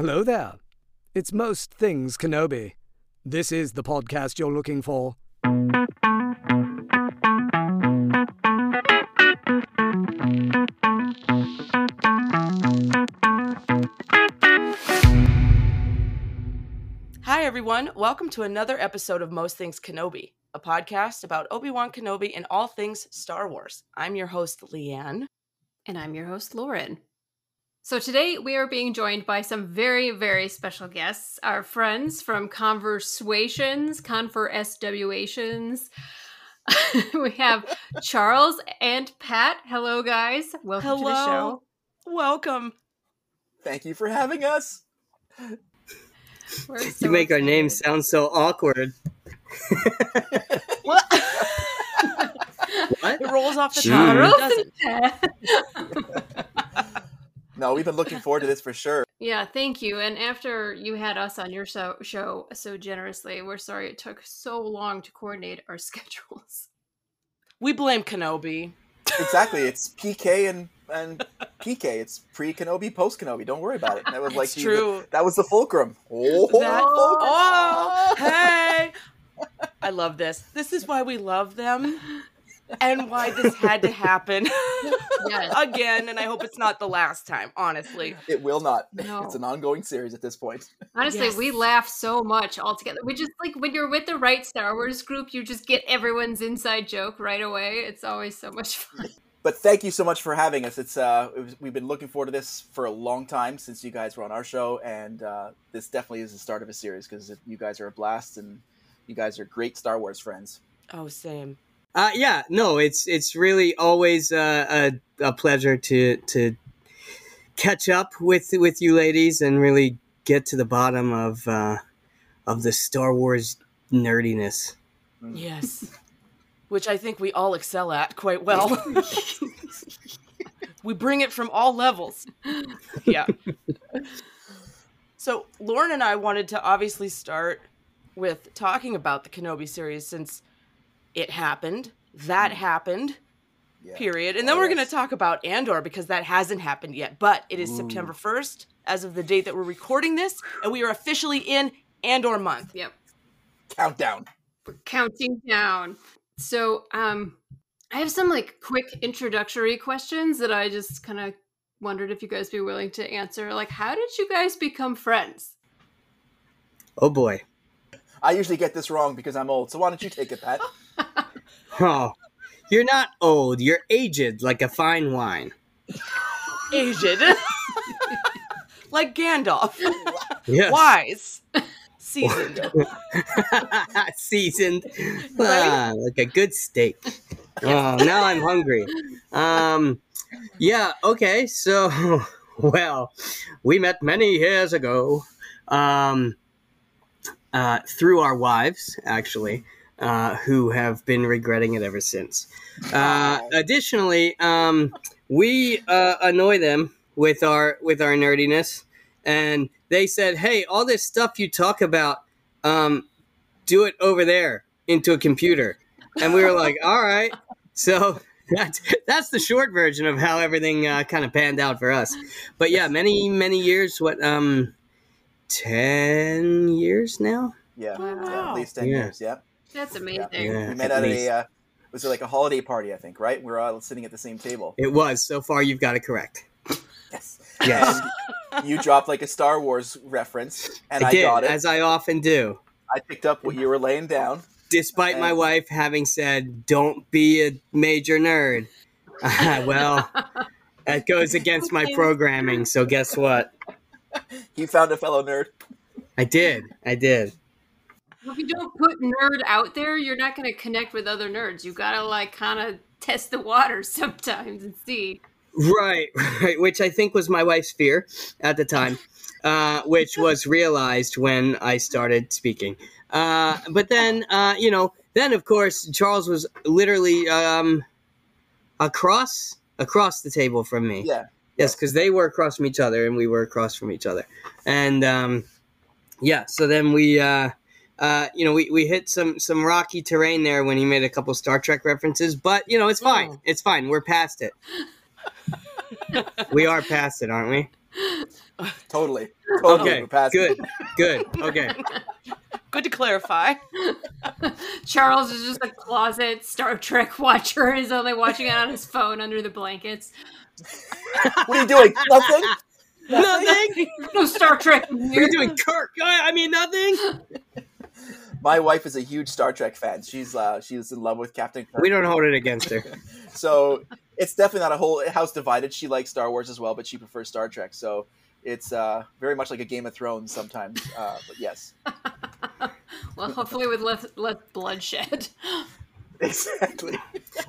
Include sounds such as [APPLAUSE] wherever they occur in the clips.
Hello there. It's Most Things Kenobi. This is the podcast you're looking for. Hi, everyone. Welcome to another episode of Most Things Kenobi, a podcast about Obi Wan Kenobi and all things Star Wars. I'm your host, Leanne. And I'm your host, Lauren. So today we are being joined by some very, very special guests, our friends from Conversations, Conver SWations. [LAUGHS] we have Charles and Pat. Hello, guys. Welcome Hello. to the show. Welcome. Thank you for having us. So you make our name excited. sound so awkward. What? [LAUGHS] What? it rolls off the tongue. Charles and Pat. No, we've been looking forward to this for sure. [LAUGHS] yeah, thank you. And after you had us on your so- show so generously, we're sorry it took so long to coordinate our [LAUGHS] schedules. We blame Kenobi. Exactly. It's [LAUGHS] PK and and PK. It's pre Kenobi, post Kenobi. Don't worry about it. That was like It's the- true. that was the fulcrum. Oh, That- fulcrum. Oh, hey! I love this. This is why we love them and why this had to happen Yes. again. And I hope it's not the last time, honestly. [LAUGHS] It will not. No. It's an ongoing series at this point. Honestly, Yes. we laugh so much all together. We just like when you're with the right Star Wars group, you just get everyone's inside joke right away. It's always so much fun. [LAUGHS] But thank you so much for having us. It's uh, it was, we've been looking forward to this for a long time since you guys were on our show, and uh, this definitely is the start of a series because you guys are a blast and you guys are great Star Wars friends. Oh, same. Uh, yeah, no, it's it's really always uh, a a pleasure to to catch up with with you ladies and really get to the bottom of uh, of the Star Wars nerdiness. Yes. Which I think we all excel at quite well. [LAUGHS] we bring it from all levels. Yeah. So, Lauren and I wanted to obviously start with talking about the Kenobi series since it happened, that happened, Yeah. period. And then Oh, we're yes. going to talk about Andor because that hasn't happened yet. But it is Ooh. September 1st as of the date that we're recording this, and we are officially in Andor month. Yep. Countdown. We're counting down. So, um, I have some like quick introductory questions that I just kind of wondered if you guys be willing to answer. Like, how did you guys become friends? Oh boy, I usually get this wrong because I'm old. So why don't you take it, Pat? [LAUGHS] [LAUGHS] oh, you're not old, you're aged like a fine wine. Aged. [LAUGHS] like Gandalf. Yes. Wise. [LAUGHS] Seasoned. seasoned ah, like a good steak oh now i'm hungry um yeah okay so well we met many years ago um uh through our wives actually uh who have been regretting it ever since uh additionally um we uh annoy them with our with our nerdiness and they said hey all this stuff you talk about um do it over there into a computer. And we were like, [LAUGHS] all right. So [LAUGHS] that's, that's the short version of how everything uh, kind of panned out for us. But yeah, many, many years, what, um, 10 years now? Yeah, Wow. yeah at least ten Yeah. years. Yeah. That's amazing. Yeah, we met at at, a uh, was it like a holiday party? I think right. We're all sitting at the same table. It was. So far, you've got it correct. Yes. Yes. You dropped like a Star Wars reference, and I, I did, got it. as I often do. I picked up what you were laying down. Despite my wife having said, don't be a major nerd. [LAUGHS] well, that goes against my programming. So guess what? [LAUGHS] You found a fellow nerd. I did. I did. If you don't put nerd out there, you're not going to connect with other nerds. You got to like kind of test the waters [LAUGHS] sometimes and see. Right, [LAUGHS] right, which I think was my wife's fear at the time, uh, which [LAUGHS] was realized when I started speaking. Uh, but then, uh, you know, then of course Charles was literally um, across across the table from me. Yeah. Yes, because they were across from each other and we were across from each other, and um, yeah. So then we, uh, uh, you know, we, we hit some some rocky terrain there when he made a couple Star Trek references, but you know, it's fine. Mm. It's fine. We're past it. [LAUGHS] we are past it, aren't we? Totally. Totally. Okay, We're past good, [LAUGHS] good. Okay. Good to clarify. [LAUGHS] Charles is just a closet Star Trek watcher. He's only watching it on his phone under the blankets. What are you doing? Nothing? Nothing. No Star Trek. in What are you doing, Kirk? I I mean, nothing. My wife is a huge Star Trek fan. She's uh she's in love with Captain Kirk. We don't hold it against her. [LAUGHS] So it's definitely not a whole house divided. She likes Star Wars as well, but she prefers Star Trek. So it's uh, very much like a Game of Thrones sometimes. Uh, but yes, [LAUGHS] Well, hopefully with less, less bloodshed. [LAUGHS] exactly.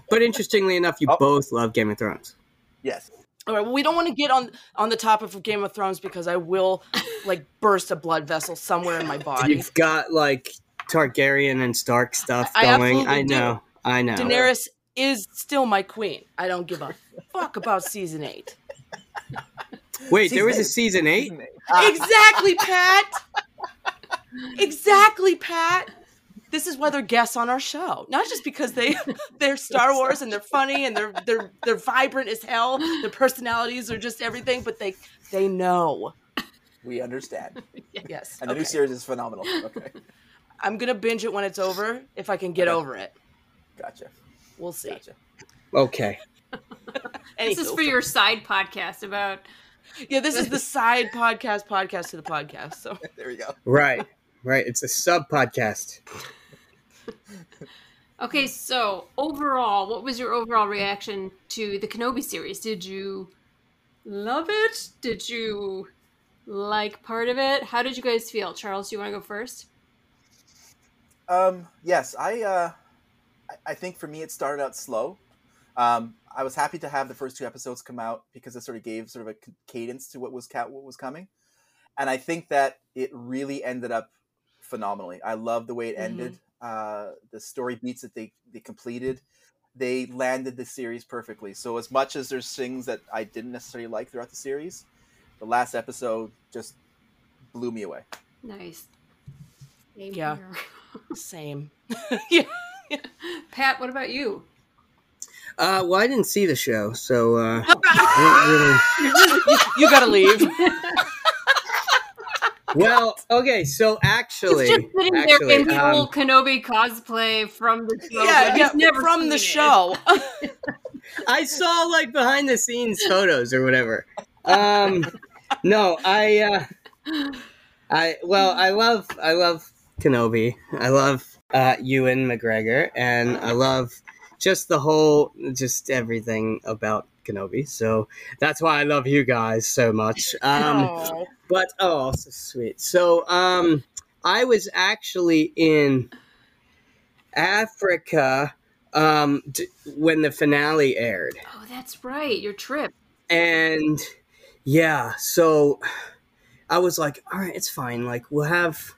But interestingly enough, you Oh. both love Game of Thrones. Yes. All right, well, we don't want to get on on the topic of Game of Thrones because I will like burst a blood vessel somewhere in my body. You've got like Targaryen and Stark stuff I going. absolutely I do. know. I know. Daenerys is still my queen. I don't give a fuck about season eight. Wait, there Season was a eight. season eight. Ah. Exactly, Pat. [LAUGHS] Exactly, Pat. This is why they're guests on our show. Not just because they [LAUGHS] they're Star Wars and they're funny and they're they're they're vibrant as hell. Their personalities are just everything, but they they know. We understand. [LAUGHS] Yes. And the new series is phenomenal. Okay. I'm gonna binge it when it's over if I can get Okay. over it. Gotcha. We'll see. Gotcha. Okay. [LAUGHS] This is for your side podcast about. Yeah, this is the side podcast podcast to the podcast. So [LAUGHS] There we go. Right. Right. It's a sub podcast. [LAUGHS] Okay, so overall, what was your overall reaction to the Kenobi series? Did you love it? Did you like part of it? How did you guys feel? Charles, do you want to go first? Um, yes, I, uh, I- I think for me it started out slow. Um, I was happy to have the first two episodes come out because it sort of gave sort of a cadence to what was ca- what was coming, and I think that it really ended up phenomenally. I love the way it Mhm. ended. Uh, the story beats that they they completed, they landed the series perfectly. So as much as there's things that I didn't necessarily like throughout the series, the last episode just blew me away. Nice. Same Yeah. [LAUGHS] here. same. [LAUGHS] yeah. Pat, what about you? Uh, well, I didn't see the show, so uh, I didn't really. You gotta leave. Well, okay, so actually, He's just sitting actually, there in um, full Kenobi cosplay from the show. yeah, yeah, he's never from the it. show. [LAUGHS] [LAUGHS] I saw like behind the scenes photos or whatever. Um, no, I, uh, I well, I love, I love Kenobi. I love uh, Ewan McGregor, and I love just the whole, just everything about Kenobi. So that's why I love you guys so much. Um, but oh, so sweet. So, um, I was actually in Africa um, d- when the finale aired, Oh, that's right. Your trip. and yeah, so I was like, all right, it's fine. Like we'll have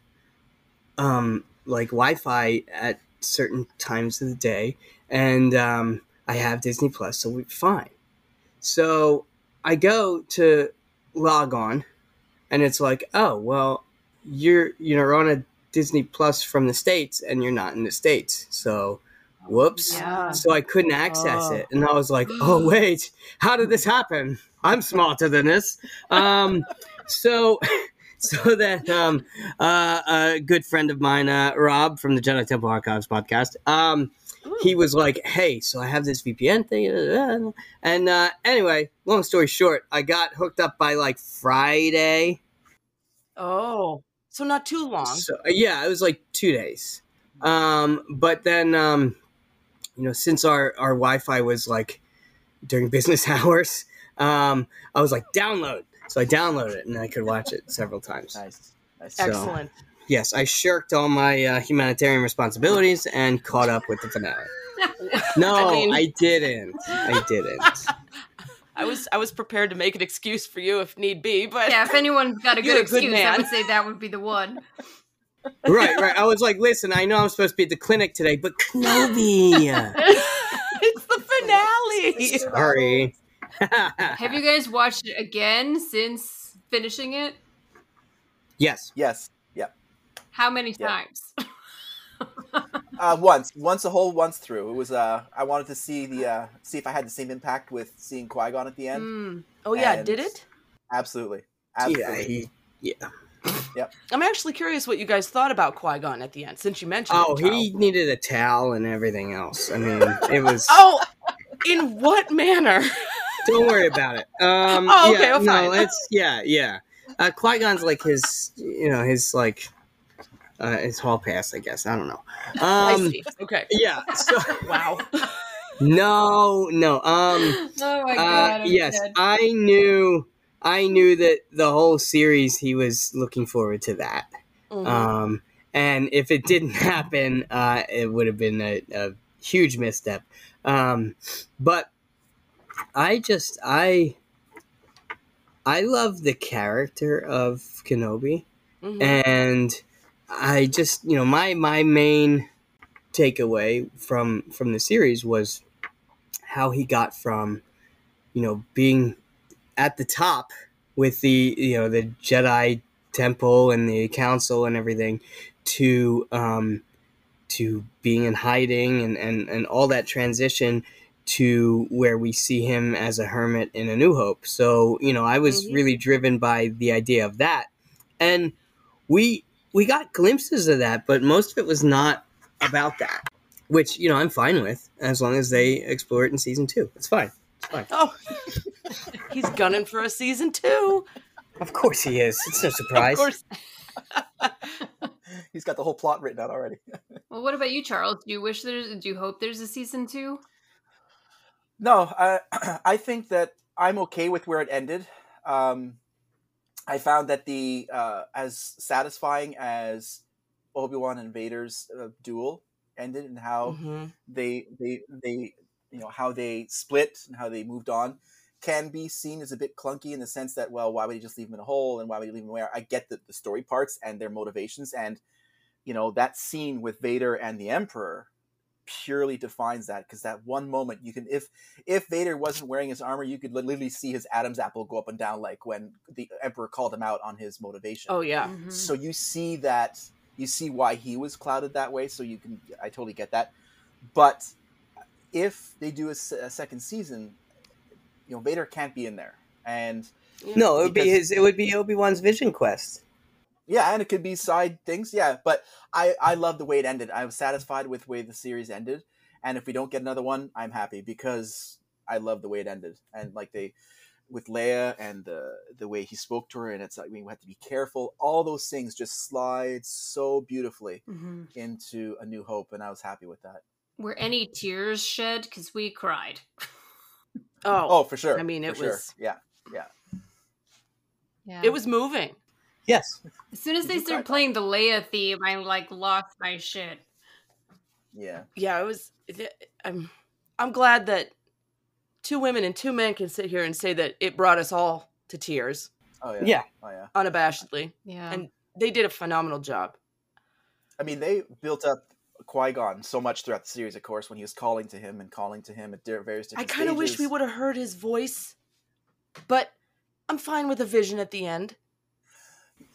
um, like Wi-Fi at certain times of the day, and um, I have Disney Plus, so we're fine. So I go to log on, and it's like, oh well, you're you're on a Disney Plus from the states, and you're not in the states, so whoops. Yeah. So I couldn't access Oh. it, and I was like, oh wait, how did this happen? I'm smarter than this. Um, so. [LAUGHS] [LAUGHS] So that um, uh, a good friend of mine, uh, Rob from the Jedi Temple Archives podcast, um, he was like, "Hey, so I have this VPN thing," uh, and uh, anyway, long story short, I got hooked up by like Friday. Oh. So not too long. So yeah, it was like two days. Um, but then, um, you know, since our our Wi-Fi was like during business [LAUGHS] hours, um, I was like, download. So I downloaded it and I could watch it several times. Nice. Nice. So- Excellent. Yes, I shirked all my uh, humanitarian responsibilities and caught up with the finale. [LAUGHS] No, I I, didn't. I didn't. [LAUGHS] I was I was prepared to make an excuse for you if need be, but Yeah, if anyone's got a [LAUGHS] good a good excuse, I would say that would be the one. right, right. I was like, listen, I know I'm supposed to be at the clinic today, but Kenobi. it's the finale. Sorry. Have you guys watched it again since finishing it? yes. Yes. Yeah. How many Yeah. times? [LAUGHS] Uh, once, once a whole once through. It was. Uh, I wanted to see the uh, see if I had the same impact with seeing Qui Gon at the end. Mm. Oh yeah, And- did it? Absolutely. Yeah, Absolutely. he, yeah. I'm actually curious what you guys thought about Qui Gon at the end, since you mentioned. Oh, he needed a towel and everything else. I mean, it was. [LAUGHS] Oh, in what manner? Don't worry about it. Um, Oh, okay, yeah, well, no, it's yeah, yeah. Uh, Qui Gon's like his, you know, his like, uh, his hall pass. I guess I don't know. I Um, see. Okay. yeah. So [LAUGHS] Wow. no, no. Um, oh my uh, god. I'm yes, dead. I knew, I knew that the whole series he was looking forward to that. Mhm. Um, and if it didn't [LAUGHS] happen, uh, it would have been a, a huge misstep. Um, but I just I I love the character of Kenobi, Mhm. and I just you know my my main takeaway from from the series was how he got from you know being at the top with the you know the Jedi temple and the council and everything to um to being in hiding and and and all that transition to where we see him as a hermit in a new hope so you know i was Mhm. really driven by the idea of that and we we got glimpses of that but most of it was not about that which you know i'm fine with as long as they explore it in season two it's fine it's fine Oh, [LAUGHS] he's gunning for a season two. of course he is it's no [LAUGHS] surprise Of course. [LAUGHS] He's got the whole plot written out already. Well, what about you, Charles? Do you wish there's? Do you hope there's a season two? No, I [CLEARS THROAT] I think that I'm okay with where it ended. Um, I found that the uh, as satisfying as Obi Wan and Vader's uh, duel ended, and how Mhm. they they they you know how they split and how they moved on can be seen as a bit clunky in the sense that well why would you just leave him in a hole and why would you leave him where I get the, the story parts and their motivations and you know that scene with Vader and the Emperor purely defines that because that one moment you can if if Vader wasn't wearing his armor you could literally see his Adam's apple go up and down like when the Emperor called him out on his motivation Oh yeah. Mhm. so you see that you see why he was clouded that way so you can i totally get that but if they do a, a second season you know vader can't be in there and no it would be his it would be obi-wan's vision quest yeah and it could be side things yeah but i i love the way it ended i was satisfied with the way the series ended and if we don't get another one i'm happy because i love the way it ended and like they with Leia and the the way he spoke to her, and it's like we have to be careful. All those things just slide so beautifully Mhm. into A New Hope, and I was happy with that. Were any tears shed? Because we cried. Oh, Oh, for sure. I mean, for it sure. was- yeah, Yeah. it was moving. Yes As soon as Did they you started cry? playing the Leia theme, I like lost my shit. yeah. Yeah, it was. I'm. I'm glad that two women and two men can sit here and say that it brought us all to tears Oh yeah. Yeah. Oh yeah. unabashedly, Yeah. and they did a phenomenal job. I mean, they built up Qui Gon so much throughout the series. Of course, when he was calling to him and calling to him at various various I kind of wish we would have heard his voice, but I'm fine with a vision at the end.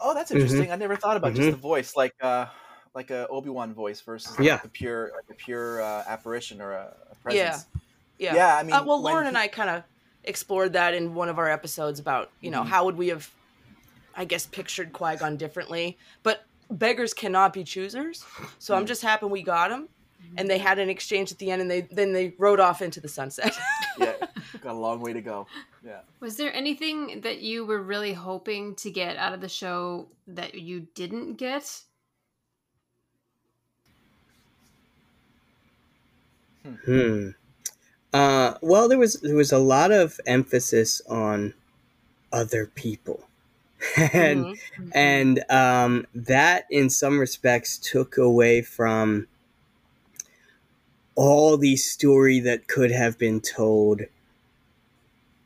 Oh, that's Mhm. interesting. I never thought about Mhm. just the voice, like uh, like a Obi Wan voice versus like Yeah. a pure, like a pure uh, apparition or a, a presence. Yeah. Yeah, I mean, uh, well, Lauren he- and I kind of explored that in one of our episodes about you know Mhm. how would we have, I guess, pictured Qui Gon differently. But beggars cannot be choosers, so I'm Mm. just happy we got him. And they had an exchange at the end, and they then they rode off into the sunset. yeah, [LAUGHS] got a long way to go. Yeah. Was there anything that you were really hoping to get out of the show that you didn't get? Hmm. Uh, well, there was there was a lot of emphasis on other people, [LAUGHS] and Mhm. and um, that in some respects took away from all the story that could have been told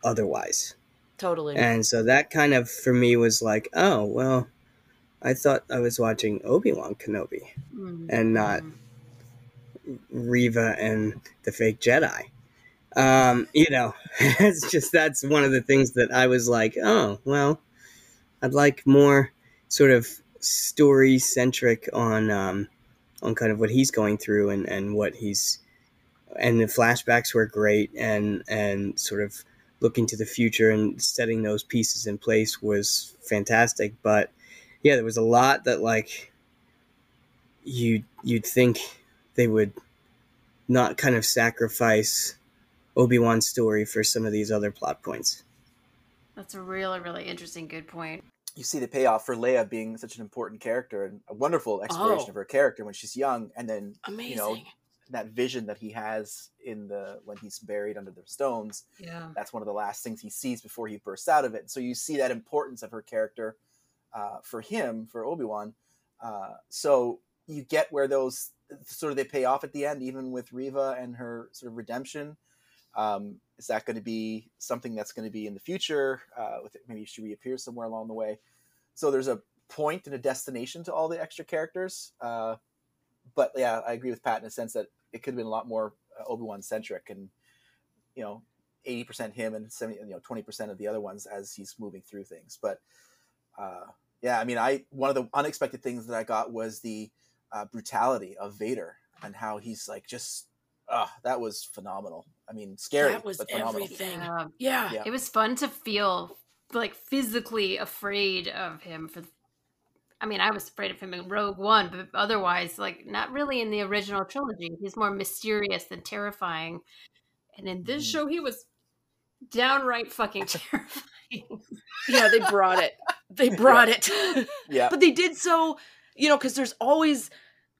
otherwise. Totally. And so that kind of for me was like, oh well, I thought I was watching Obi Wan Kenobi Mhm. and not Reva and the fake Jedi. Um, you know, [LAUGHS] it's just that's one of the things that I was like, oh well, I'd like more sort of story centric on um, on kind of what he's going through and, and what he's and the flashbacks were great and and sort of looking to the future and setting those pieces in place was fantastic. But yeah, there was a lot that like you you'd think they would not kind of sacrifice Obi Wan's story for some of these other plot points. That's a really, really interesting, good point. You see the payoff for Leia being such an important character and a wonderful exploration Oh. of her character when she's young, and then Amazing. you know that vision that he has in the when he's buried under the stones. Yeah. That's one of the last things he sees before he bursts out of it. So you see that importance of her character uh, for him, for Obi Wan. Uh, so you get where those sort of they pay off at the end, even with Reva and her sort of redemption. Um, is that going to be something that's going to be in the future? Uh, with it, maybe she reappears somewhere along the way. So there's a point and a destination to all the extra characters. Uh, but yeah, I agree with Pat in a sense that it could have been a lot more uh, Obi Wan centric, and you know, eighty percent him and seventy, you know, twenty percent of the other ones as he's moving through things. But uh, yeah, I mean, I one of the unexpected things that I got was the uh, brutality of Vader and how he's like just. Uh, that was phenomenal. I mean, scary, That was but phenomenal. everything. Yeah. yeah. Yeah. It was fun to feel like physically afraid of him for I mean, I was afraid of him in Rogue One, but otherwise, like, not really in the original trilogy. He's more mysterious than terrifying. And in this Mhm. show, he was downright fucking [LAUGHS] terrifying. Yeah, they brought it. They [LAUGHS] brought it. Yeah, but they did so, you know, because there's always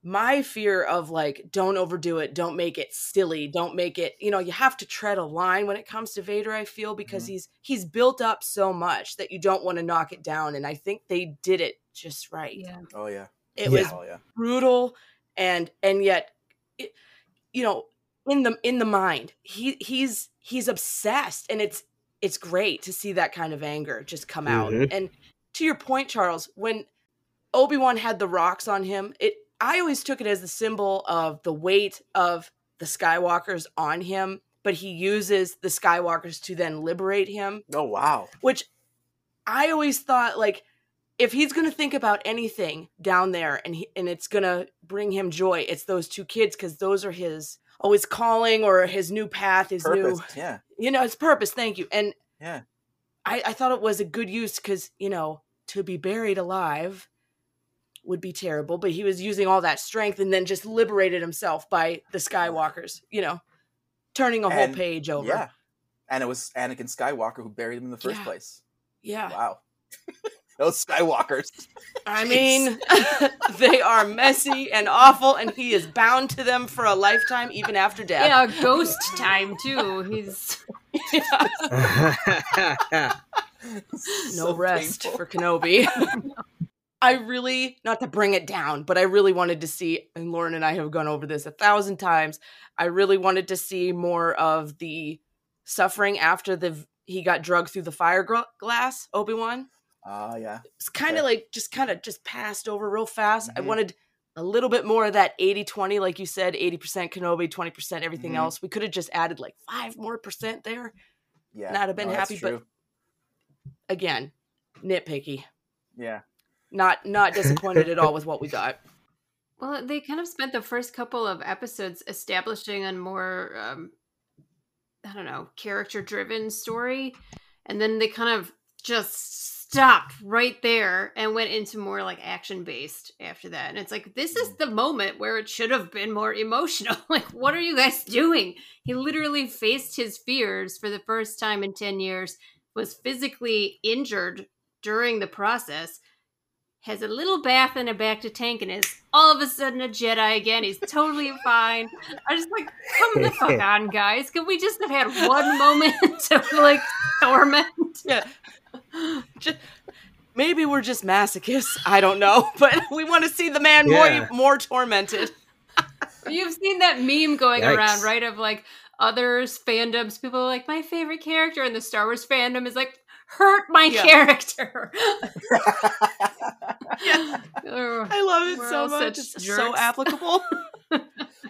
my fear of like, don't overdo it, don't make it silly, don't make it, you know, you have to tread a line when it comes to Vader, I feel, because Mhm. he's he's built up so much that you don't want to knock it down. And I think they did it just right. yeah. oh yeah, It Yeah. was oh yeah, brutal and and yet it, you know in the in the mind he he's he's obsessed and it's it's great to see that kind of anger just come out Mhm. and to your point charles when obi-wan had the rocks on him it i always took it as the symbol of the weight of the skywalkers on him but he uses the skywalkers to then liberate him oh wow, which I always thought like if he's going to think about anything down there and he, and it's going to bring him joy, it's those two kids cuz those are his oh his calling or his new path, his purpose, new yeah, you know, his purpose. Thank you. And yeah, I I thought it was a good use cuz you know, to be buried alive would be terrible, but he was using all that strength and then just liberated himself by the Skywalkers, you know, turning a whole And- page over. yeah. And it was Anakin Skywalker who buried him in the first Yeah. place. Yeah. Wow, [LAUGHS] those Skywalkers. I [LAUGHS] mean, [LAUGHS] they are messy and awful, and he is bound to them for a lifetime, even after death. Yeah, ghost time, too. He's. no So rest painful. for Kenobi. [LAUGHS] I really, not to bring it down, but I really wanted to see, and Lauren and I have gone over this a thousand times. I really wanted to see more of the suffering after the he got drugged through the fire gr- glass. Obi Wan. Ah, yeah. It's kind of Okay. like just kind of just passed over real fast. I Mhm. wanted a little bit more of that 80-20 like you said 80% Kenobi 20% everything Mhm. else we could have just added like 5 more percent there Yeah. Not have been no, happy, but- again nitpicky yeah. not not [LAUGHS] disappointed at all with what we got Well, they kind of spent the first couple of episodes establishing a more, um, I don't know, character driven story. And then they kind of just stopped right there and went into more like action based after that. And it's like, this is mm. the moment where it should have been more emotional. [LAUGHS] like, what are you guys doing? He literally faced his fears for the first time in 10 years, was physically injured during the process has a little bath in a bacta tank and is all of a sudden a Jedi again. He's totally fine. I just like, come the fuck [LAUGHS] on, guys. Could we just have had one moment [LAUGHS] of like torment? yeah [GASPS] just, maybe we're just masochists i don't know [LAUGHS] but we want to see the man Yeah. more more tormented [LAUGHS] You've seen that meme going Yikes. around, right? Of like others fandoms, people are like, my favorite character, and the Star Wars fandom is like, hurt my Yeah. character. [LAUGHS] Yeah. I love it We're so much it's so applicable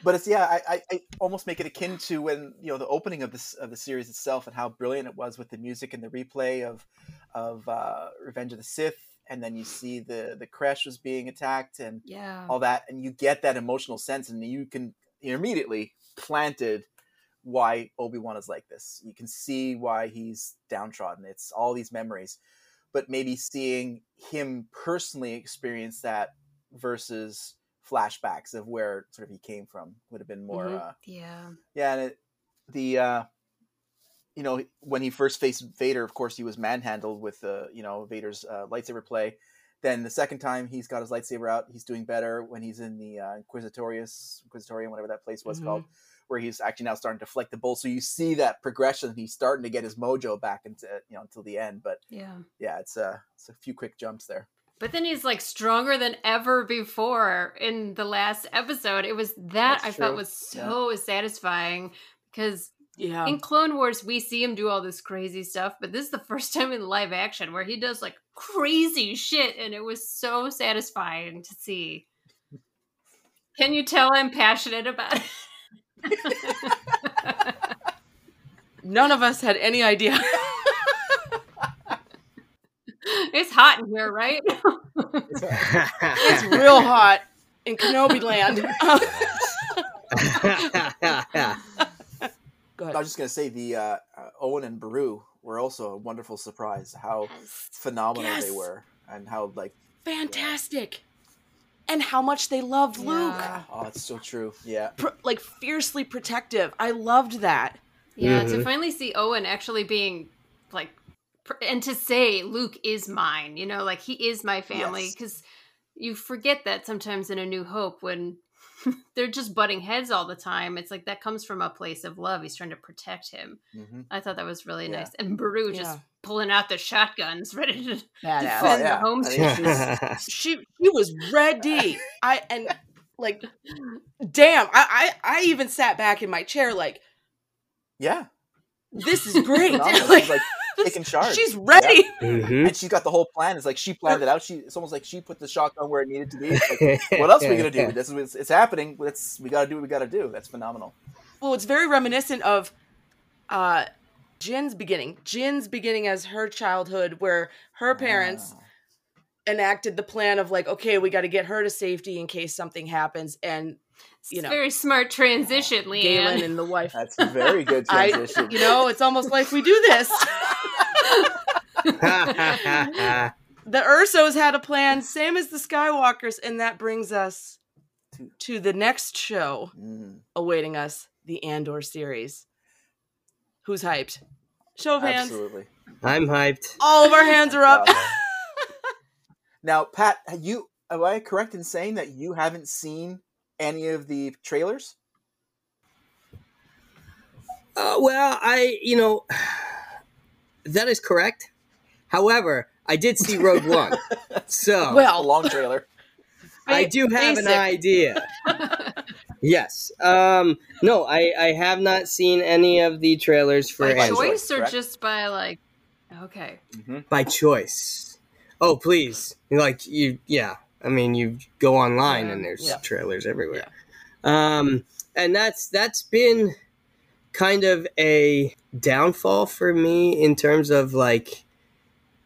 but it's yeah, I, I, I almost make it akin to when you know the opening of this of the series itself and how brilliant it was with the music and the replay of of uh, Revenge of the Sith, and then you see the the crash was being attacked and yeah. all that, and you get that emotional sense, and you can you're immediately planted why Obi Wan is like this. You can see why he's downtrodden. It's all these memories, but maybe seeing him personally experience that versus flashbacks of where sort of he came from would have been more. Mhm. Uh, Yeah. yeah, and it, the uh, you know when he first faced Vader, of course he was manhandled with the you know Vader's uh, lightsaber play. Then the second time he's got his lightsaber out, he's doing better when he's in the uh, Inquisitorius, Inquisitorium, whatever that place was Mhm. called, where he's actually now starting to deflect the bolt. So you see that progression. He's starting to get his mojo back into you know until the end. But Yeah. yeah, it's uh, it's a few quick jumps there. But then he's like stronger than ever before in the last episode. It was that That's I felt was so satisfying because Yeah. in Clone Wars we see him do all this crazy stuff, but this is the first [LAUGHS] time in live action where he does like crazy shit and it was so satisfying to see. Can you tell I'm passionate about it? None of us had any idea. [LAUGHS] it's hot in here, right? [LAUGHS] it's real hot in Kenobi land. Go I ahead. was just gonna say the uh, uh, Owen and Beru were also a wonderful surprise. How phenomenal Yes. they were, and how like Fantastic. And how much they loved Luke. Oh, it's so true. Yeah, Pr- like fiercely protective. I loved that. Yeah, to Mhm. finally see Owen actually being like, pr- and to say Luke is mine, you know, like he is my family, Yes. because you forget that sometimes in A New Hope when [LAUGHS] they're just butting heads all the time. It's like that comes from a place of love. He's trying to protect him. hmm I thought that was really Yeah. nice. And Beru just pulling out the shotguns, [LAUGHS] ready to Badass. Oh, defend yeah. the home I mean, [LAUGHS] She she was ready. I and like damn, I, I I even sat back in my chair like yeah, this is great. phenomenal. Like, She's like [LAUGHS] taking charge. she's ready. Mhm. and she's got the whole plan. It's like she planned it out. She it's almost like she put the shotgun where it needed to be. Like, [LAUGHS] what else are we gonna do? This is it's, it's happening. It's we gotta do what we gotta do. That's phenomenal. Well, it's very reminiscent of uh Jyn's beginning. Jyn's beginning as her childhood where her parents Wow. enacted the plan of like, okay, we got to get her to safety in case something happens and It's you know, very smart transition, Leanne. Galen and the wife. That's a very good [LAUGHS] I transition. you know, it's almost like we do this. [LAUGHS] [LAUGHS] the Ersos had a plan, same as the Skywalkers, and that brings us to the next show Mm, awaiting us, the Andor series. Who's hyped? Show of hands. absolutely. I'm hyped. All of our hands are up. Now, Pat, have you am I correct in saying that you haven't seen any of the trailers? Uh, well, I, you know, [SIGHS] that is correct. However, I did see Rogue [LAUGHS] One, so [LAUGHS] A well, long trailer. [LAUGHS] I do have an idea. Yes. Um. No, I I have not seen any of the trailers for by By Andor choice or correct? just by like, okay. hmm by choice. Oh, please! Like you, yeah. I mean, you go online Yeah. and there's Yeah. trailers everywhere. Um, and that's that's been kind of a downfall for me in terms of like,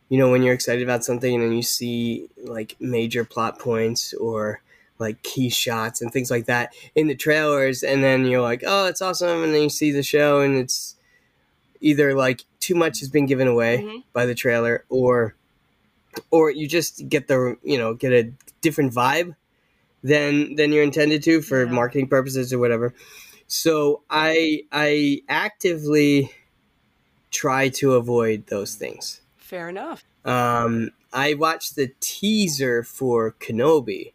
you know, when you're excited about something and you see like major plot points or like key shots and things like that in the trailers, and then you're like, oh, it's awesome, and then you see the show and it's either like too much has been given away Mhm. by the trailer or or you just get the you know get a different vibe than than you're intended to for Yeah. marketing purposes or whatever so i i actively try to avoid those things fair enough. um i watched the teaser for kenobi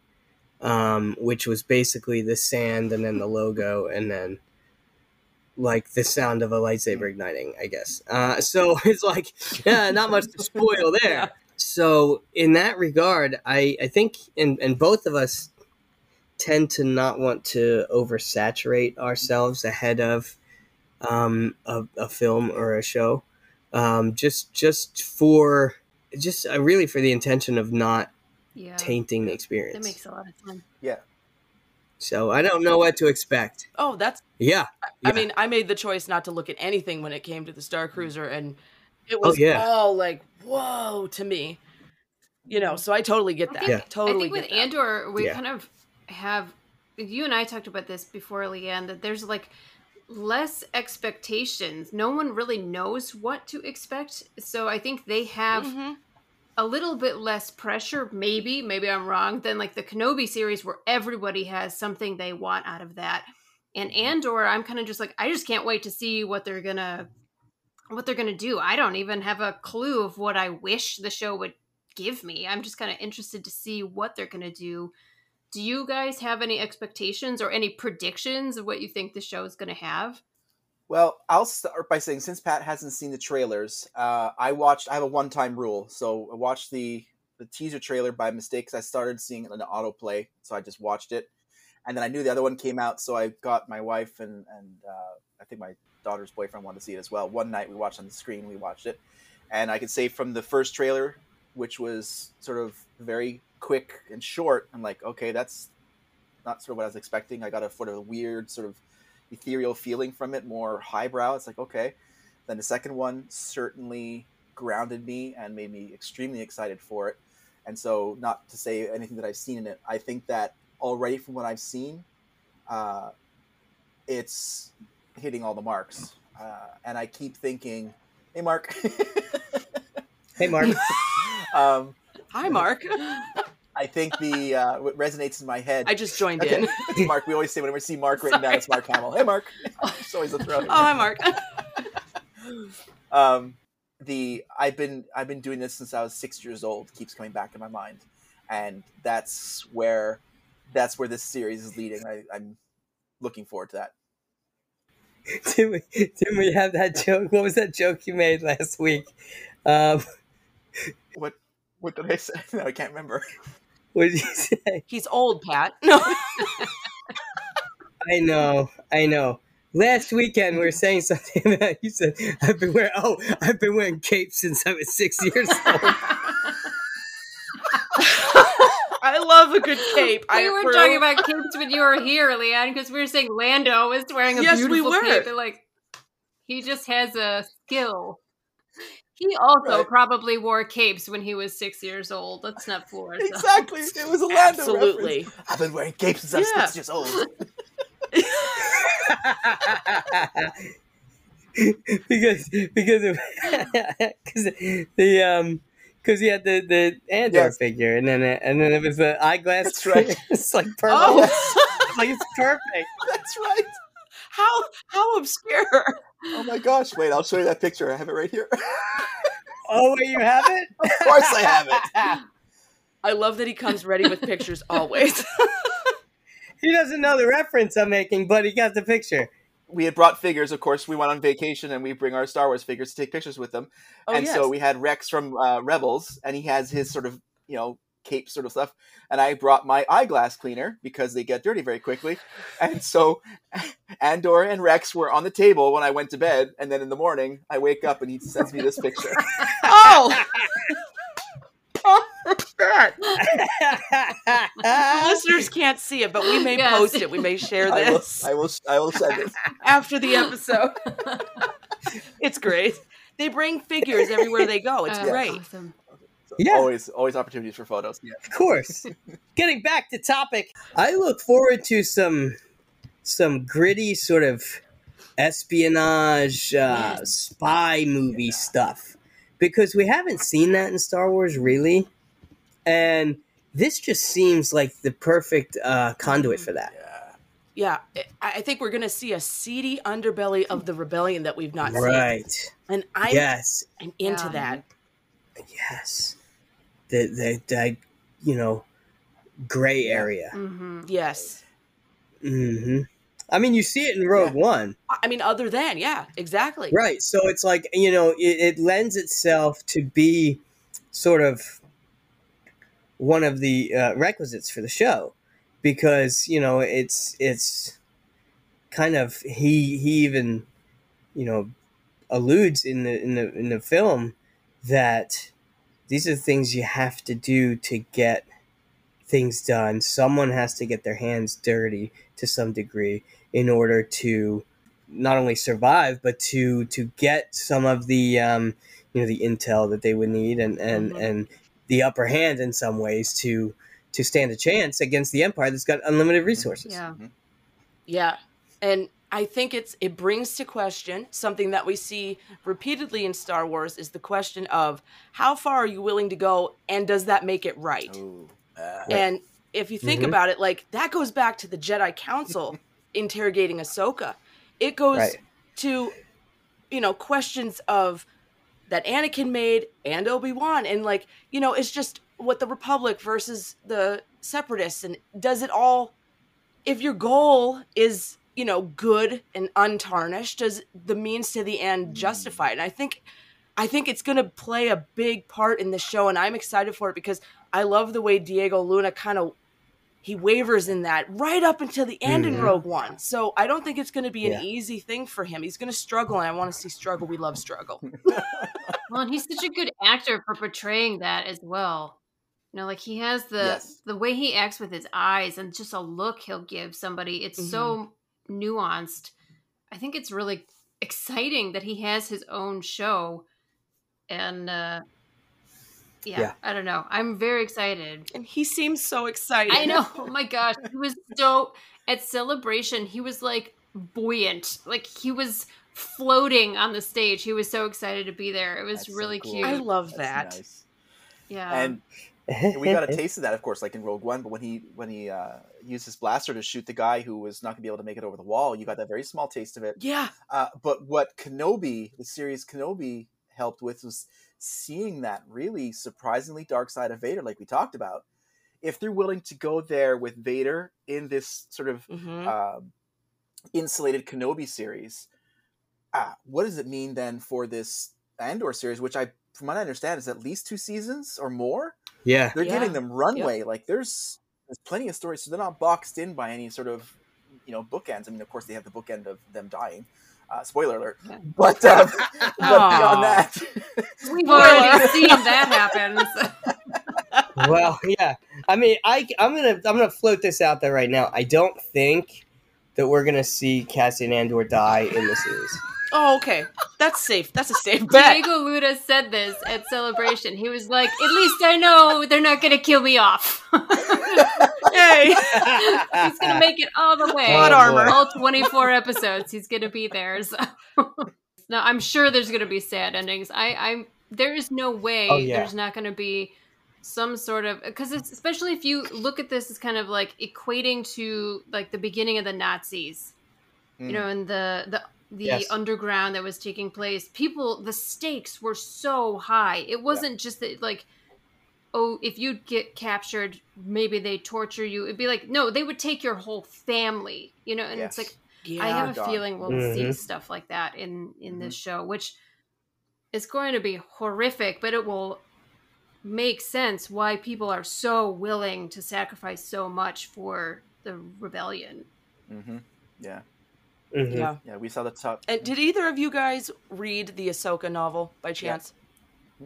um which was basically the sand and then the logo and then like the sound of a lightsaber igniting i guess uh so [LAUGHS] it's like yeah not much to spoil there. [LAUGHS] so in that regard i i think and and both of us tend to not want to oversaturate ourselves ahead of um a, a film or a show um just just for just uh, really for the intention of not Yeah. tainting the experience. That makes a lot of sense. Yeah. so i don't know what to expect Oh, that's. yeah I Yeah. mean, I made the choice not to look at anything when it came to the Star Cruiser, and it was Oh, yeah. all like, "Whoa!" to me. You know, so I totally get I that. think, Yeah. Totally. I think with that. Andor, we Yeah. kind of have. You and I talked about this before, Leanne. That there's like less expectations. No one really knows what to expect. So I think they have Mhm. a little bit less pressure, maybe, maybe I'm wrong, than like the Kenobi series where everybody has something they want out of that. And Andor, I'm kind of just like, I just can't wait to see what they're gonna what they're gonna do. I don't even have a clue of what I wish the show would give me. I'm just kind of interested to see what they're gonna do. Do you guys have any expectations or any predictions of what you think the show is gonna have? Well, I'll start by saying since Pat hasn't seen the trailers, uh, I watched. I have a one-time rule, so I watched the the teaser trailer by mistake because I started seeing it on autoplay, so I just watched it, and then I knew the other one came out, so I got my wife and and uh, I think my daughter's boyfriend wanted to see it as well. One night we watched on the screen, we watched it, and I could say from the first trailer, which was sort of very quick and short, I'm like, okay, that's not sort of what I was expecting. I got a sort of weird sort of ethereal feeling from it, more highbrow. It's like okay. Then the second one certainly grounded me and made me extremely excited for it. And so, not to say anything that I've seen in it, I think that already from what I've seen, uh, it's hitting all the marks. Uh, and I keep thinking, hey, Mark. [LAUGHS] Hey, Mark. [LAUGHS] um, Hi, Mark. [LAUGHS] I think the uh, what resonates in my head. I just joined Okay. in. Mark. We always say whenever we see Mark written down, it's Mark Hamill. Hey, Mark. it's always a throw. Oh, hi, Mark. um, the I've been I've been doing this since I was six years old. Keeps coming back in my mind, and that's where that's where this series is leading. I, I'm looking forward to that. Didn't, we, didn't we have that joke? What was that joke you made last week? Um, What what did I say? [LAUGHS] No, I can't remember. what did you say? He's old, Pat. No. I know, I know. Last weekend we were saying something about you said I've been wearing oh I've been wearing capes since I was six years old. I love a good [LAUGHS] cape. I we were approve. talking about capes when you were here, Leanne, because we were saying Lando was wearing a Yes, we beautiful were. cape. And like, he just has a skill. He also Right. probably wore capes when he was six years old. Let's not fool ourselves. exactly. It was a Lando Absolutely. reference. I've been wearing capes since I was Yeah. six years old. [LAUGHS] [LAUGHS] because because of because the um because he had the the Andor Yes. figure and then and then it was the eyeglass. That's right. [LAUGHS] it's like oh. perfect. Oh, [LAUGHS] It's like it's perfect. That's right. how how obscure. Oh my gosh! Wait, I'll show you that picture. I have it right here. [LAUGHS] Oh, wait, you have it? of course, I have it. I love that he comes ready with pictures always. he doesn't know the reference I'm making, but he got the picture. We had brought figures. Of course, we went on vacation and we bring our Star Wars figures to take pictures with them. Oh, and yes. so we had Rex from uh, Rebels, and he has his sort of you know cape sort of stuff. And I brought my eyeglass cleaner because they get dirty very quickly. And so [LAUGHS] Andor and Rex were on the table when I went to bed, and then in the morning I wake up and he sends me this picture. [LAUGHS] oh, [LAUGHS] oh, that. The That's [LAUGHS] listeners can't see it, but we may Yes. post it. We may share I will, this I will, I will send it. [LAUGHS] after the episode. [LAUGHS] it's great. They bring figures everywhere they go. It's Oh, great. awesome. Yeah. Always, always opportunities for photos. Yeah. Of course. Getting back to topic, I look forward to some some gritty sort of espionage uh, spy movie stuff because we haven't seen that in Star Wars really, and this just seems like the perfect uh, conduit for that. Yeah, I I think we're going to see a seedy underbelly of the rebellion that we've not seen, Right. and I Yes. I'm into Yeah. that. Yes. The the, the you know gray area. hmm Yes, hmm I mean, you see it in Rogue One. I I mean, other than yeah, exactly. Right. So it's like, you know, it, it lends itself to be sort of one of the uh, requisites for the show because, you know, it's it's kind of he he even, you know, alludes in the in the in the film that these are the things you have to do to get things done. Someone has to get their hands dirty to some degree in order to not only survive but to to get some of the um, you know the intel that they would need and and Mhm. and the upper hand in some ways to to stand a chance against the empire that's got unlimited resources. Yeah. Yeah, and I think it's it brings to question something that we see repeatedly in Star Wars is the question of how far are you willing to go and does that make it right? Ooh, uh, And if you think Mhm. about it, like that goes back to the Jedi Council [LAUGHS] interrogating Ahsoka. It goes Right. to, you know, questions of that Anakin made and Obi Wan, and like, you know, it's just what the Republic versus the Separatists, and does it all? If your goal is, you know, good and untarnished, does the means to the end hmm. justify it? And I think, I think it's going to play a big part in the show, and I'm excited for it because I love the way Diego Luna kind of he wavers in that right up until the end in Mhm. Rogue One. So I don't think it's going to be an Yeah. easy thing for him. He's going to struggle, and I want to see struggle. We love struggle. [LAUGHS] Well, and he's such a good actor for portraying that as well. You know, like he has the Yes. the way he acts with his eyes and just a look he'll give somebody. It's so nuanced. I think it's really exciting that he has his own show, and uh, yeah, Yeah. I don't know. I'm very excited. And he seems so excited. I know. Oh [LAUGHS] my gosh, he was so at celebration. He was like buoyant, like he was floating on the stage. He was so excited to be there. It was That's so really cool. cute. I love that's that. nice. yeah, And we got a [LAUGHS] taste of that, of course, like in Rogue One. But when he when he uh, used his blaster to shoot the guy who was not going to be able to make it over the wall, you got that very small taste of it. Yeah. Uh, but what Kenobi, the series Kenobi, helped with was seeing that really surprisingly dark side of Vader, like we talked about. If they're willing to go there with Vader in this sort of hmm um, insulated Kenobi series, uh, what does it mean then for this Andor series, which I, from what I understand, is at least two seasons or more? yeah. They're Yeah. giving them runway. Like there's there's plenty of stories, so they're not boxed in by any sort of you know bookends. I mean, of course, they have the bookend of them dying. Uh, spoiler alert. Yeah. But um, but [LAUGHS] beyond that, we've already [LAUGHS] seen that happen. [LAUGHS] well, yeah. I mean, I I'm gonna I'm gonna float this out there right now. I don't think that we're gonna see Cassian Andor die in the series. Oh, okay. That's safe. That's a safe [LAUGHS] bet. Diego Luna said this at celebration. He was like, "At least I know they're not going to kill me off. [LAUGHS] Hey. [LAUGHS] he's going to make it all the way. Plot Oh, armor. boy. all 24 episodes he's going to be there so no i'm sure there's going to be sad endings i i'm there is no way Oh, yeah. there's not going to be some sort of because especially if you look at this as kind of like equating to like the beginning of the nazis you mm. know and the the the Yes. underground that was taking place people the stakes were so high it wasn't just that like oh if you get captured maybe they torture you it'd be like no they would take your whole family you know and it's like Yeah. I have a Gone. feeling we'll see Mhm. stuff like that in in this Mm-hmm. show, which is going to be horrific, but it will make sense why people are so willing to sacrifice so much for the rebellion. hmm yeah, Mhm. yeah. yeah, we saw the top. And did either of you guys read the Ahsoka novel by chance?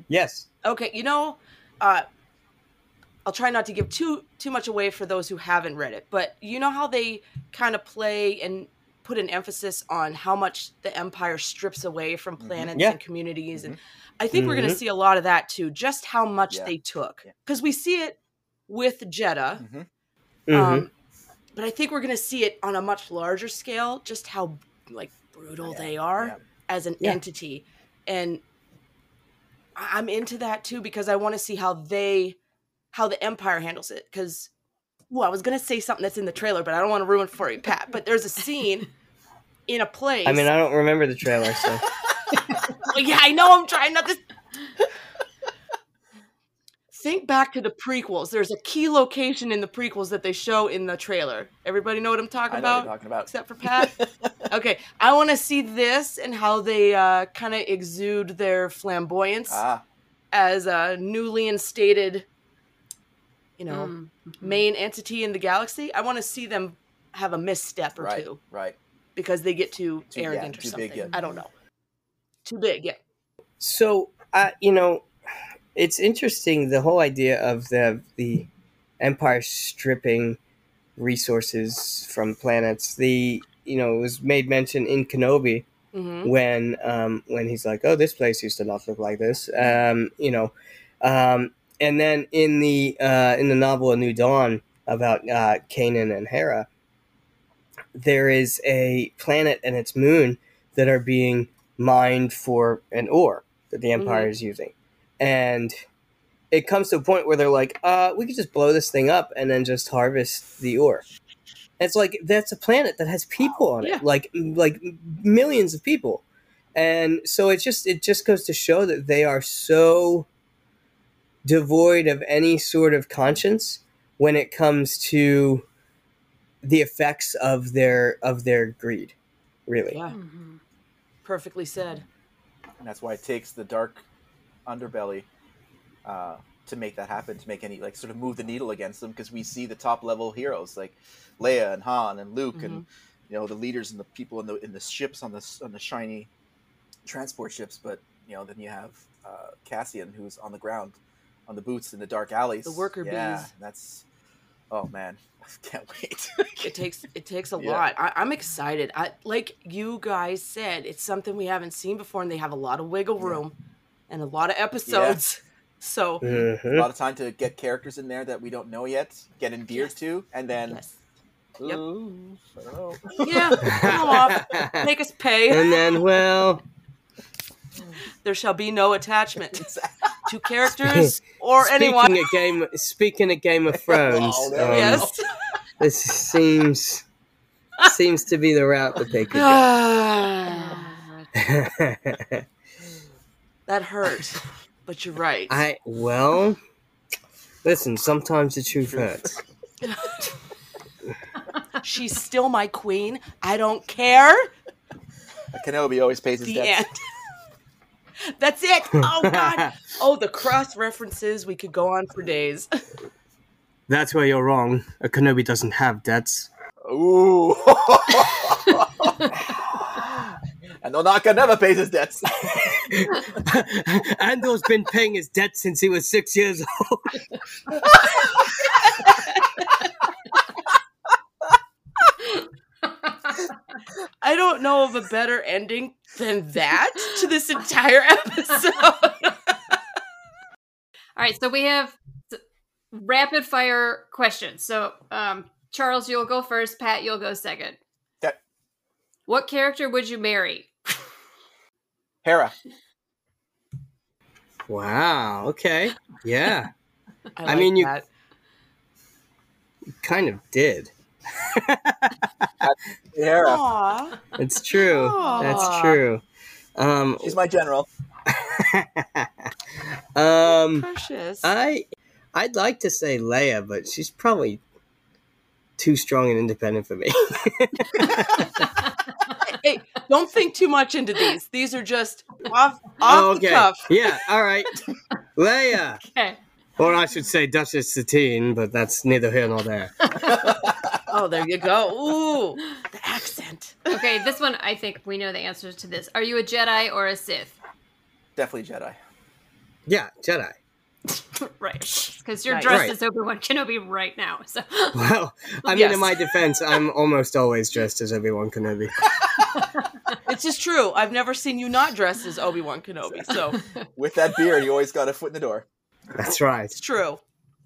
Yes. Okay, you know, uh, I'll try not to give too too much away for those who haven't read it, but you know how they kind of play and put an emphasis on how much the Empire strips away from Mhm. planets Yeah. and communities, and I think we're going to Mhm. see a lot of that too. Just how much Yeah. they took, Yeah. because we see it with Jedha, um, but I think we're going to see it on a much larger scale. Just how like brutal Yeah, they are yeah. as an Yeah. entity, and I- I'm into that too because I want to see how they, how the Empire handles it. Because, well, I was going to say something that's in the trailer, but I don't want to ruin it for you, Pat. But there's a scene in a place. I mean, I don't remember the trailer, so [LAUGHS] Well, yeah, I know. I'm trying not to. Think back to the prequels. There's a key location in the prequels that they show in the trailer. Everybody know what I'm talking I know what about? you're talking about. Except for Pat. [LAUGHS] okay, I want to see this and how they uh, kind of exude their flamboyance ah, as a newly instated, you know, Mm. main entity in the galaxy. I want to see them have a misstep or right, two right. because they get too, Too- yeah, arrogant or too something. big, yeah. I don't know. Too big, yeah. so uh, you know, it's interesting the whole idea of the the empire stripping resources from planets. The you know it was made mention in Kenobi hmm when um, when he's like, "Oh, this place used to not look like this," um, you know, um, and then in the uh, in the novel A New Dawn about uh, Kanan and Hera, there is a planet and its moon that are being mined for an ore that the Empire is using, and it comes to a point where they're like, uh, we could just blow this thing up and then just harvest the ore. It's like that's a planet that has people on it, Yeah. like like millions of people, and so it just it just goes to show that they are so devoid of any sort of conscience when it comes to the effects of their of their greed. Really, Yeah, Mhm. perfectly said. and that's why it takes the dark underbelly uh, to make that happen to make any like sort of move the needle against them because we see the top level heroes like Leia and Han and Luke and you know the leaders and the people in the in the ships on the on the shiny transport ships but you know then you have uh, Cassian who's on the ground on the boots in the dark alleys The worker yeah bees. that's oh man I [LAUGHS] can't wait It takes it takes a [LAUGHS] Yeah. lot. I, I'm excited. I like you guys said, it's something we haven't seen before, and they have a lot of wiggle Yeah. Room and a lot of episodes. [LAUGHS] So a Mhm. lot of time to get characters in there that we don't know yet get endeared Yes. to and then yes. Yep. Ooh, I don't know. Yeah, off. [LAUGHS] Make us pay. and then well, There shall be no attachment [LAUGHS] to characters or speaking anyone. of game, speaking of Game of Thrones, Oh, there um, Yes. this seems seems to be the route that they could go. That hurt. But you're right. I well, listen. Sometimes the truth hurts. [LAUGHS] She's still my queen. I don't care. Kenobi always pays his The debts. end. [LAUGHS] That's it. Oh [LAUGHS] god. Oh, the cross references. We could go on for days. That's where you're wrong. A Kenobi doesn't have debts. Ooh. And Ohnaka never pays his debts. [LAUGHS] [LAUGHS] Andor's been paying his debts since he was six years old. I don't know of a better ending than that to this entire episode. [LAUGHS] All right, so we have rapid fire questions. So, um, Charles, you'll go first. Pat, you'll go second. Okay. What character would you marry? Hera. Wow. Okay. Yeah. [LAUGHS] I like mean, you- that. kind of did. Hera. Aw. It's true. Aw. That's true. Um. She's my general. [LAUGHS] um. Precious. I. I'd like to say Leia, but she's probably too strong and independent for me. [LAUGHS] hey, don't think too much into these. These are just off off the cuff. Yeah. All right. [LAUGHS] Leia, Okay. or I should say Duchess Satine, but that's neither here nor there. [LAUGHS] Oh, there you go. Ooh, the accent. Okay, this one, I think we know the answers to this. Are you a Jedi or a Sith? Definitely Jedi. Yeah, Jedi. [LAUGHS] right. [LAUGHS] Because you're Nice. dressed Right. as Obi Wan Kenobi right now. So, [LAUGHS] Well, I mean, Yes. in my defense, I'm almost always dressed as Obi Wan Kenobi. It's just true. I've never seen you not dressed as Obi Wan Kenobi, so With that beard, you always got a foot in the door. That's right. it's true.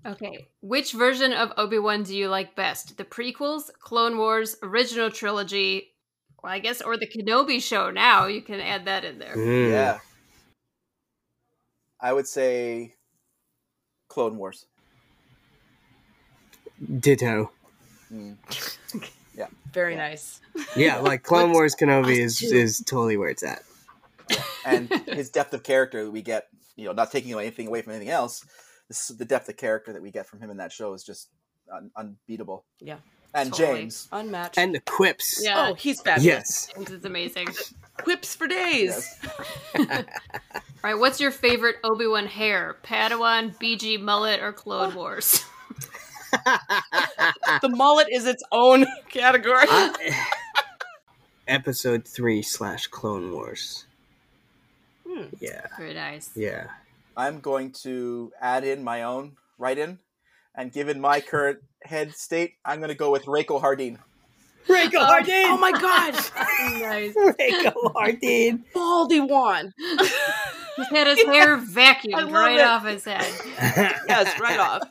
okay. Which version of Obi Wan do you like best? The prequels, Clone Wars, original trilogy, well, I guess, or the Kenobi show now? You can add that in there. Mm. Yeah. I would say Clone Wars. Ditto. Mm. [LAUGHS] Very Yeah. nice. Yeah, like Clone Wars Kenobi is is totally where it's at. And his depth of character that we get, you know, not taking anything away from anything else, this, the depth of character that we get from him in that show is just un- unbeatable. Yeah. And Totally. James. Unmatched. And the quips. Yeah. oh, he's fabulous. Yes. This is amazing. [LAUGHS] Quips for days. Yes. [LAUGHS] [LAUGHS] All right, what's your favorite Obi Wan hair? Padawan, BG mullet, or Clone Wars? [LAUGHS] The mullet is its own category. I- episode three slash Clone Wars. Hmm. Yeah, Very nice. yeah. I'm going to add in my own write in. And given my current head state, I'm going to go with Rako Hardeen. Rako Hardeen. oh my gosh. [LAUGHS] nice. Rako Hardeen. [LAUGHS] Baldy one. He's had his hair vacuumed right it. off his head. [LAUGHS] yes, right off.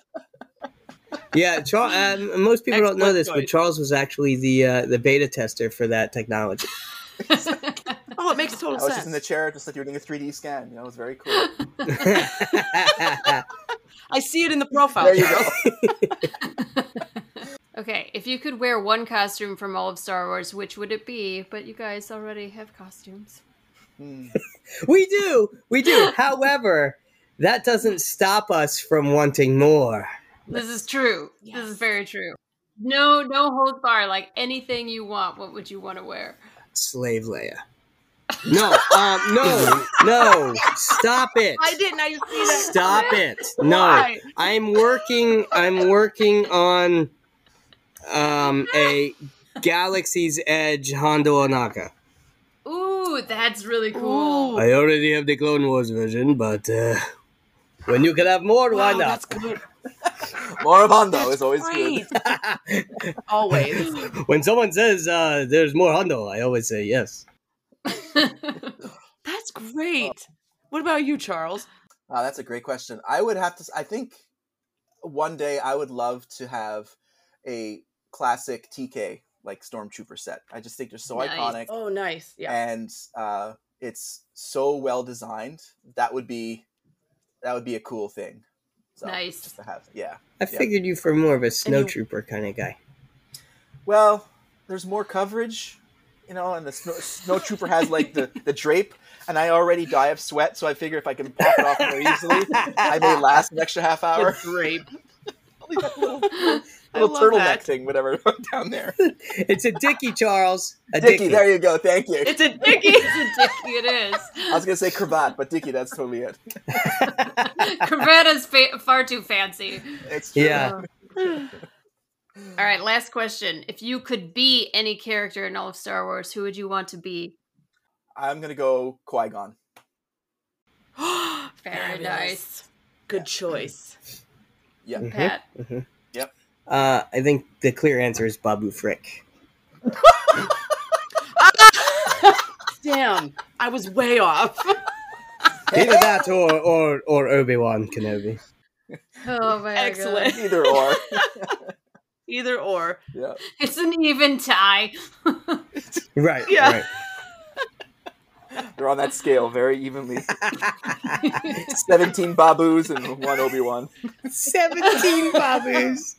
Yeah, Charles. Um, most people don't know Excellent this, but. Charles was actually the uh, the beta tester for that technology. Oh, it makes total sense. I was sense. just in the chair, just like you were doing a 3D scan. You know, it was very cool. I see it in the profile. There you go. Okay, if you could wear one costume from all of Star Wars, which would it be? But you guys already have costumes. Hmm. [LAUGHS] we do, we do. [LAUGHS] However, that doesn't stop us from wanting more. This is true. This is very true. No, no holds bar. Like anything you want, what would you want to wear? Slave Leia. No, um, no, no. Stop it. I didn't. I see that. Stop it. No. Why? I'm working I'm working on um a Galaxy's Edge Hondo Ohnaka. Ooh, that's really cool. Ooh. I already have the Clone Wars version, but uh, when you can have more, why Wow, not? that's good. [LAUGHS] Morobondo is always Great. good. [LAUGHS] Always. when someone says uh, there's more Hondo, I always say yes. [LAUGHS] That's great. What about you, Charles? Wow, that's a great question. I would have to. I think one day I would love to have a classic TK like stormtrooper set. I just think they're so Nice. iconic Oh, nice. Yeah. and uh, it's so well designed. That would be that would be a cool thing. So, Nice. Just to have, yeah. I figured you for more of a snowtrooper kind of guy. Well, there's more coverage, you know, and the snow, snowtrooper has like the, the drape, and I already die of sweat, so I figure if I can pop it off more easily, I may last an extra half [LAUGHS] hour. The drape. [LAUGHS] Only that [LAUGHS] little, I little turtleneck that. thing, whatever, [LAUGHS] down there. It's a Dickie, Charles. A Dicky, Dickie. there you go. Thank you. It's a dicky. it's a dicky, it is. I was gonna say cravat, but Dicky, that's totally it. Cravata's fa- far too fancy. It's true. Yeah. [SIGHS] All right, last question. If you could be any character in all of Star Wars, who would you want to be? I'm gonna go Qui Gon. [GASPS] Very Fabulous. nice. Good choice. Yeah. Mhm, Pat. mhm. Yep. Uh, I think the clear answer is Babu Frick. [LAUGHS] Damn, I was way off. [LAUGHS] Either that or or, or Obi Wan Kenobi. [LAUGHS] Oh my Excellent. god. Either or. Either or. yeah. It's an even tie. Right. Yeah. Right. They're on that scale very evenly. [LAUGHS] Seventeen Babus and one Obi Wan. Seventeen Babus.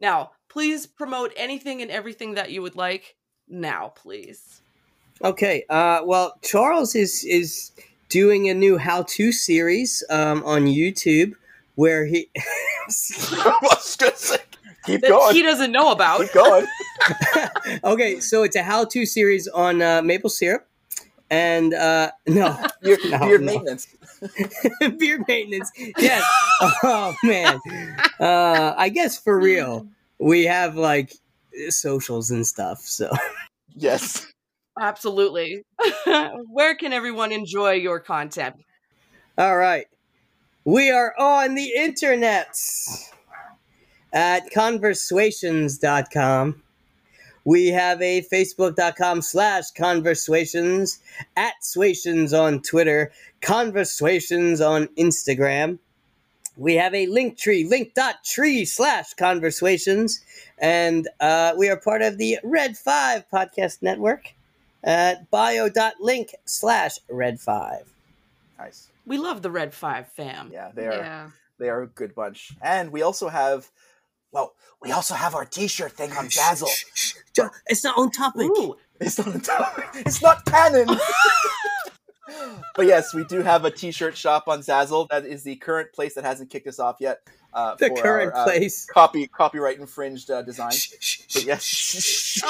Now, please promote anything and everything that you would like. Now, please. Okay. Uh, well, Charles is is doing a new how-to series um, on YouTube where he. [LAUGHS] [LAUGHS] I was gonna say, keep That going. he doesn't know about. Keep going. [LAUGHS] [LAUGHS] okay, so it's a how-to series on uh, maple syrup, and uh, no [LAUGHS] beer, No, beard no. maintenance. beer maintenance. Yes. Oh man. Uh, I guess for real, we have like socials and stuff. So Yes. Absolutely. Where can everyone enjoy your content? all right, we are on the internet at conversations.com. We have a facebook.com slash conversations, at Swations on Twitter, conversations on Instagram. We have a link tree, link.tree slash conversations. And uh, we are part of the Red 5 podcast network at bio.link slash Red 5. Nice. We love the Red Five fam. Yeah, they are Yeah. they are a good bunch. And we also have well, we also have our t-shirt thing on Zazzle. Shh, shh, shh. It's not on topic. Ooh, It's not on topic. [LAUGHS] it's not canon. [LAUGHS] but yes, we do have a t-shirt shop on Zazzle. That is the current place that hasn't kicked us off yet. Uh, The for current our, uh, place. copy copyright infringed uh, design. Shh, shh, But shh. yes,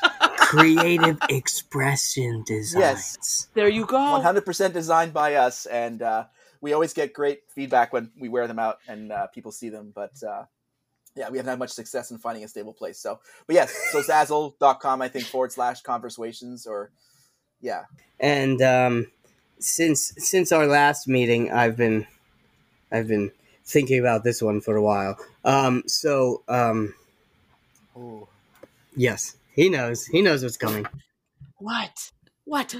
[LAUGHS] Creative expression designs. Yes. There you go. one hundred percent designed by us, and uh, we always get great feedback when we wear them out and uh, people see them. But uh, yeah, we haven't had much success in finding a stable place. So, but yes, so [LAUGHS] Zazzle.com, I think forward slash conversations or yeah, And um, since since our last meeting, I've been I've been thinking about this one for a while. Um, so um, Ooh. yes, he knows. He knows what's coming. What? What?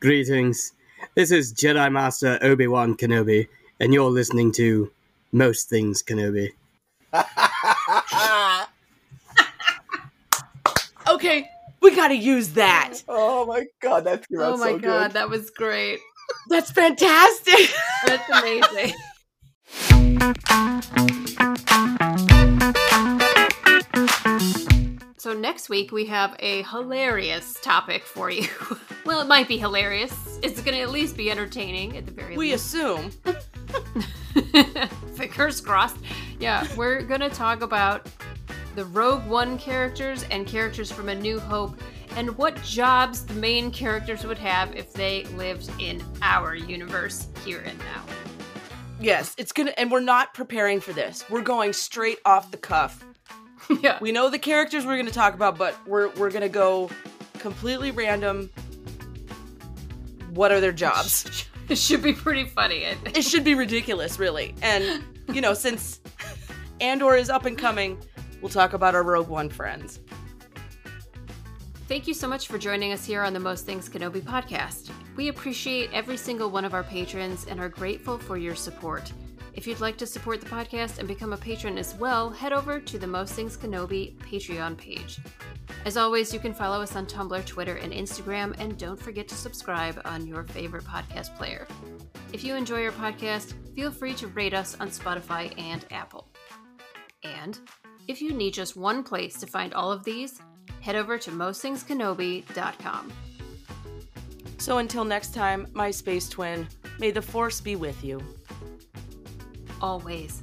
Greetings. This is Jedi Master Obi Wan Kenobi, and you're listening to Most Things Kenobi. [LAUGHS] Okay, we got to use that. oh my god, that came out Oh my so god, good. that was great. [LAUGHS] That's fantastic. That's amazing. [LAUGHS] So next week we have a hilarious topic for you. [LAUGHS] well, it might be hilarious. It's going to at least be entertaining at the very we least. assume. [LAUGHS] Fingers crossed. Yeah, we're going to talk about the Rogue One characters and characters from A New Hope and what jobs the main characters would have if they lived in our universe here and now. Yes, it's gonna, and we're not preparing for this. We're going straight off the cuff. [LAUGHS] yeah. We know the characters we're gonna talk about, but we're we're gonna go completely random. What are their jobs? [LAUGHS] It should be pretty funny. I think. it should be ridiculous, really. And you know, since Andor is up and coming, we'll talk about our Rogue One friends. Thank you so much for joining us here on the Most Things Kenobi podcast. We appreciate every single one of our patrons and are grateful for your support. If you'd like to support the podcast and become a patron as well, head over to the Most Things Kenobi Patreon page. As always, you can follow us on Tumblr, Twitter, and Instagram, and don't forget to subscribe on your favorite podcast player. If you enjoy our podcast, feel free to rate us on Spotify and Apple. And if you need just one place to find all of these, head over to mostthingskenobi.com. So until next time, my space twin, may the force be with you. Always.